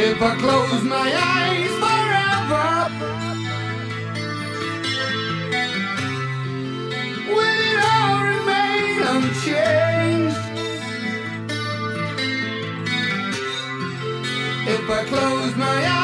If I close my eyes forever, will it all remain unchanged? If I close my eyes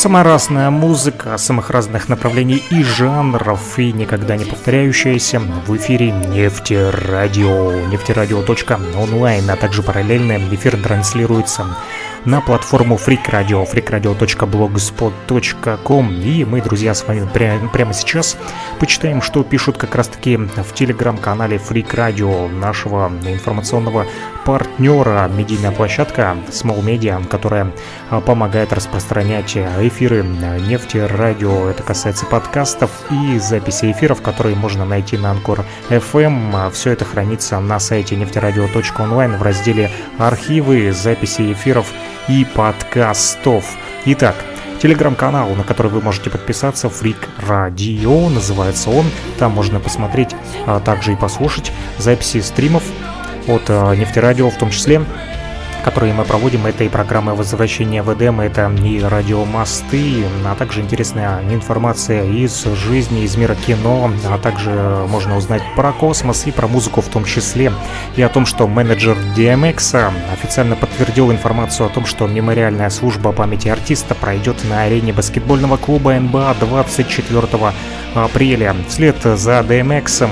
Самая разная музыка самых разных направлений и жанров, и никогда не повторяющаяся в эфире Нефтерадио. Нефтерадио.онлайн, а также параллельно эфир транслируется на платформу Freak Radio, freakradio.blogspot.com. И мы, друзья, с вами пря- прямо сейчас почитаем, что пишут как раз-таки в телеграм-канале Freak Radio, нашего информационного партнера, медийная площадка Small Media, которая а, помогает распространять эфиры нефти, радио. Это касается подкастов и записи эфиров, которые можно найти на Анкор FM. Все это хранится на сайте нефтерадио.онлайн в разделе «Архивы», записи эфиров и подкастов. Итак, Телеграм-канал, на который вы можете подписаться, Freak Radio, называется он. Там можно посмотреть, а также и послушать записи стримов от э, Нефтерадио в том числе которые мы проводим, это и программы возвращения в Эдем, это и радиомосты, а также интересная информация из жизни, из мира кино, а также можно узнать про космос и про музыку в том числе, и о том, что менеджер DMX официально подтвердил информацию о том, что мемориальная служба памяти артиста пройдет на арене баскетбольного клуба НБА 24 апреля. Вслед за DMX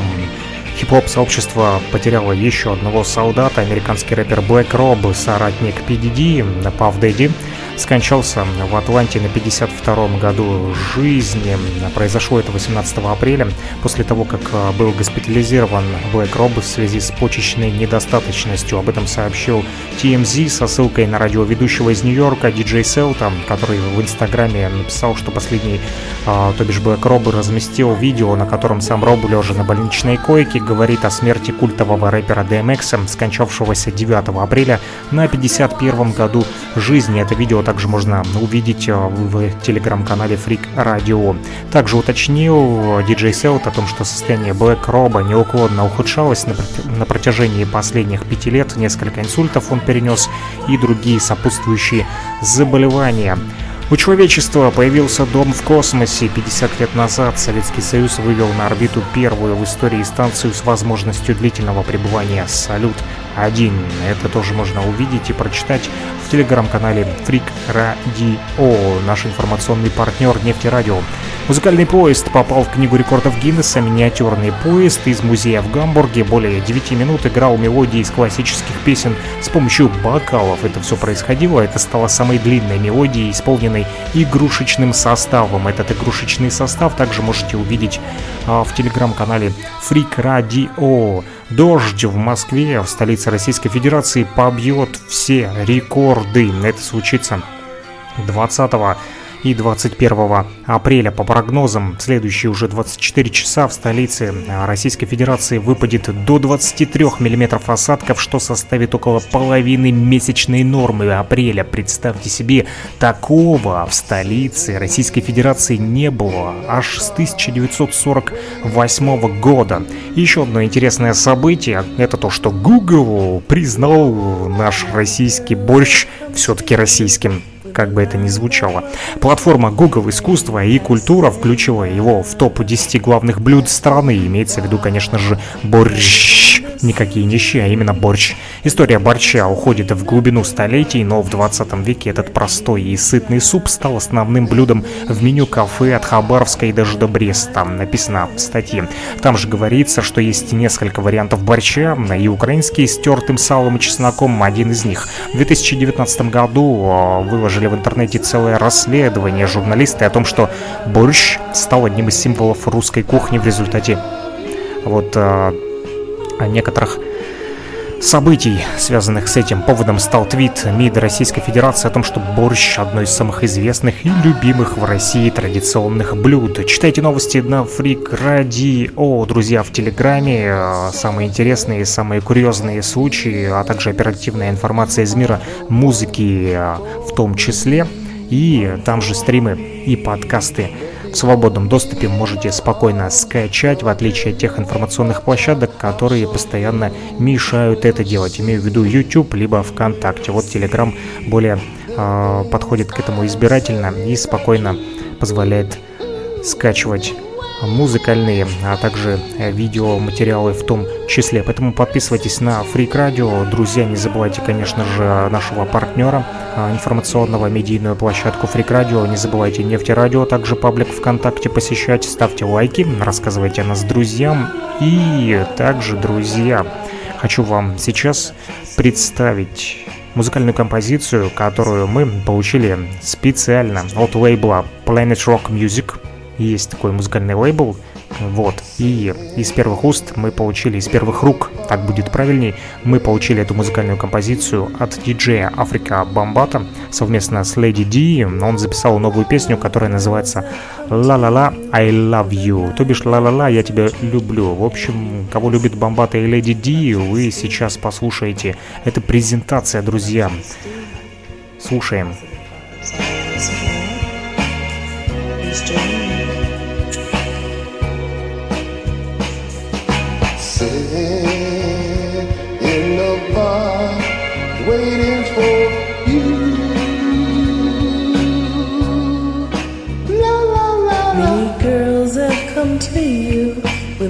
Хип-хоп-сообщество потеряло еще одного солдата. Американский рэпер Black Rob, соратник PDD, Puff Daddy, скончался в Атланте на 52-м году жизни. Произошло это 18 апреля, после того, как э, был госпитализирован Black Rob в связи с почечной недостаточностью. Об этом сообщил TMZ со ссылкой на радиоведущего из Нью-Йорка DJ Селта, который в Инстаграме написал, что последний, э, то бишь Black Rob, разместил видео, на котором сам Роб, лежа на больничной койке, говорит о смерти культового рэпера DMX, скончавшегося 9 апреля на 51-м году жизни. Это видео также можно увидеть э, в телеграм-канале Freak Radio. Также уточнил диджей Селт о том, что состояние Black Роба неуклонно ухудшалось на, прот- на протяжении последних пяти лет. Несколько инсультов он перенес и другие сопутствующие заболевания. У человечества появился дом в космосе. 50 лет назад Советский Союз вывел на орбиту первую в истории станцию с возможностью длительного пребывания «Салют-1». Это тоже можно увидеть и прочитать в телеграм-канале Freak Radio, наш информационный партнер Нефтерадио. Музыкальный поезд попал в Книгу рекордов Гиннесса. Миниатюрный поезд из музея в Гамбурге более 9 минут играл мелодии из классических песен с помощью бокалов. Это все происходило. Это стало самой длинной мелодией, исполненной игрушечным составом. Этот игрушечный состав также можете увидеть а, в телеграм-канале Freak Radio. Дождь в Москве, в столице Российской Федерации, побьет все рекорды. Это случится 20 и 21 апреля. По прогнозам, следующие уже 24 часа в столице Российской Федерации выпадет до 23 мм осадков, что составит около половины месячной нормы апреля. Представьте себе, такого в столице Российской Федерации не было аж с 1948 года. Еще одно интересное событие, это то, что Google признал наш российский борщ все-таки российским как бы это ни звучало. Платформа Google Искусство и культура включила его в топ 10 главных блюд страны. Имеется в виду, конечно же, борщ. Никакие не щи, а именно борщ. История борща уходит в глубину столетий, но в 20 веке этот простой и сытный суп стал основным блюдом в меню кафе от Хабаровска и даже до Бреста. Написано в статье. Там же говорится, что есть несколько вариантов борща, и украинский с тертым салом и чесноком один из них. В 2019 году э, выложили в интернете целое расследование журналисты о том, что борщ стал одним из символов русской кухни в результате вот э, некоторых событий, связанных с этим поводом, стал твит МИД Российской Федерации о том, что борщ – одно из самых известных и любимых в России традиционных блюд. Читайте новости на Фрик Радио, друзья, в Телеграме. Самые интересные, самые курьезные случаи, а также оперативная информация из мира музыки э, в том числе. И там же стримы и подкасты в свободном доступе можете спокойно скачать, в отличие от тех информационных площадок, которые постоянно мешают это делать. Имею в виду YouTube, либо ВКонтакте. Вот Telegram более э, подходит к этому избирательно и спокойно позволяет скачивать музыкальные, а также э, видеоматериалы в том числе. Поэтому подписывайтесь на Freak Radio. Друзья, не забывайте, конечно же, нашего партнера а, информационного медийную площадку Freak Radio. Не забывайте Нефти Радио, также паблик ВКонтакте посещать, ставьте лайки, рассказывайте о нас друзьям. И также, друзья, хочу вам сейчас представить музыкальную композицию, которую мы получили специально от лейбла Planet Rock Music – есть такой музыкальный лейбл, вот, и из первых уст мы получили, из первых рук, так будет правильней, мы получили эту музыкальную композицию от диджея Африка Бомбата совместно с Lady D. Он записал новую песню, которая называется «Ла-ла-ла, I love you», то бишь «Ла-ла-ла, я тебя люблю». В общем, кого любит Бомбата и Lady D, вы сейчас послушаете. Это презентация, друзья. Слушаем. Слушаем.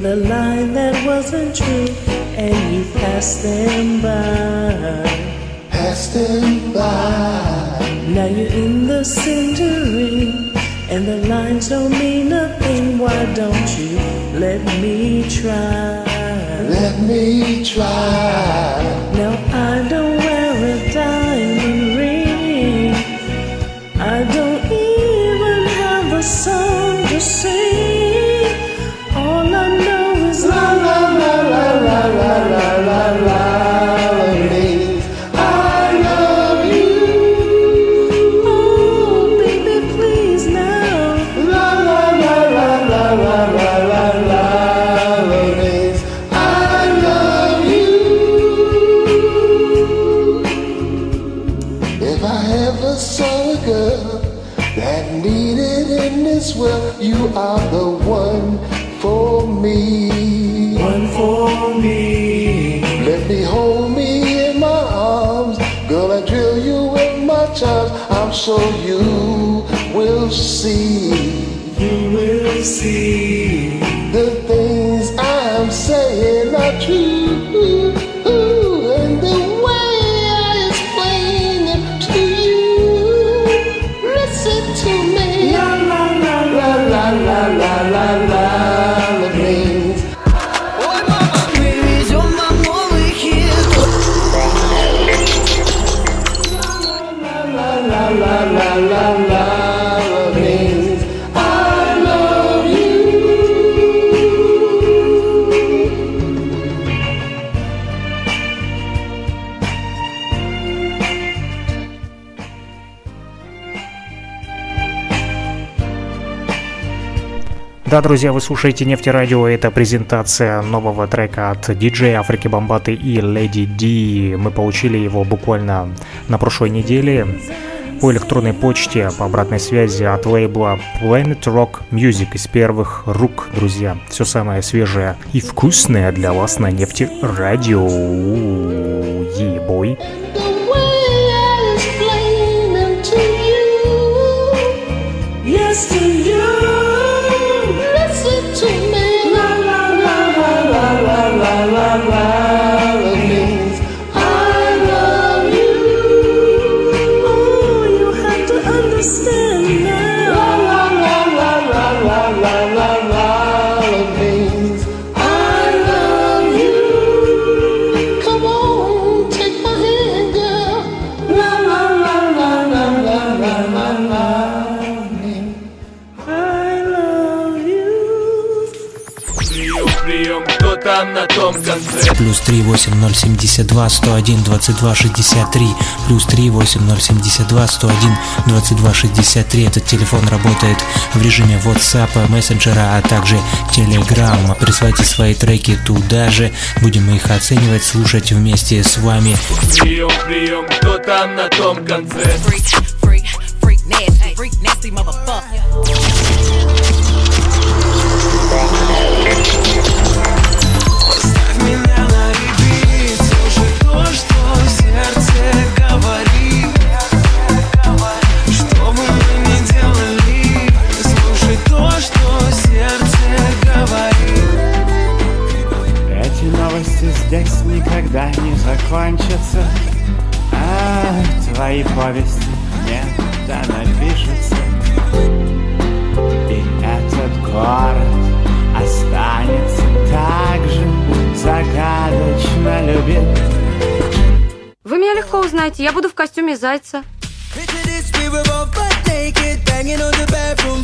A line that wasn't true, and you passed them by. Passed them by. Now you're in the center ring, and the lines don't mean nothing. Why don't you let me try? Let me try. Now I don't are the one for me. One for me. Let me hold me in my arms. Girl, I drill you with my charms. I'm sure you will see. You will see. Да, друзья, вы слушаете Нефтерадио. Это презентация нового трека от диджея Африки Бомбаты и Леди Ди. Мы получили его буквально на прошлой неделе по электронной почте по обратной связи от лейбла Planet Rock Music из первых рук, друзья. Все самое свежее и вкусное для вас на нефти радио. Ебой. Yes, Плюс три восемь ноль семьдесят два сто один двадцать два шестьдесят три Плюс три восемь ноль семьдесят два сто один двадцать два шестьдесят три. Этот телефон работает в режиме WhatsApp, мессенджера, а также Telegram. Присылайте свои треки туда же. Будем их оценивать, слушать вместе с вами. Прием, прием, кто там на том конце. Freak, freak, freak nasty, freak nasty motherfucker. твоей повести нет, она пишется. И этот город останется так же загадочно любим. Вы меня легко узнаете, я буду в костюме зайца.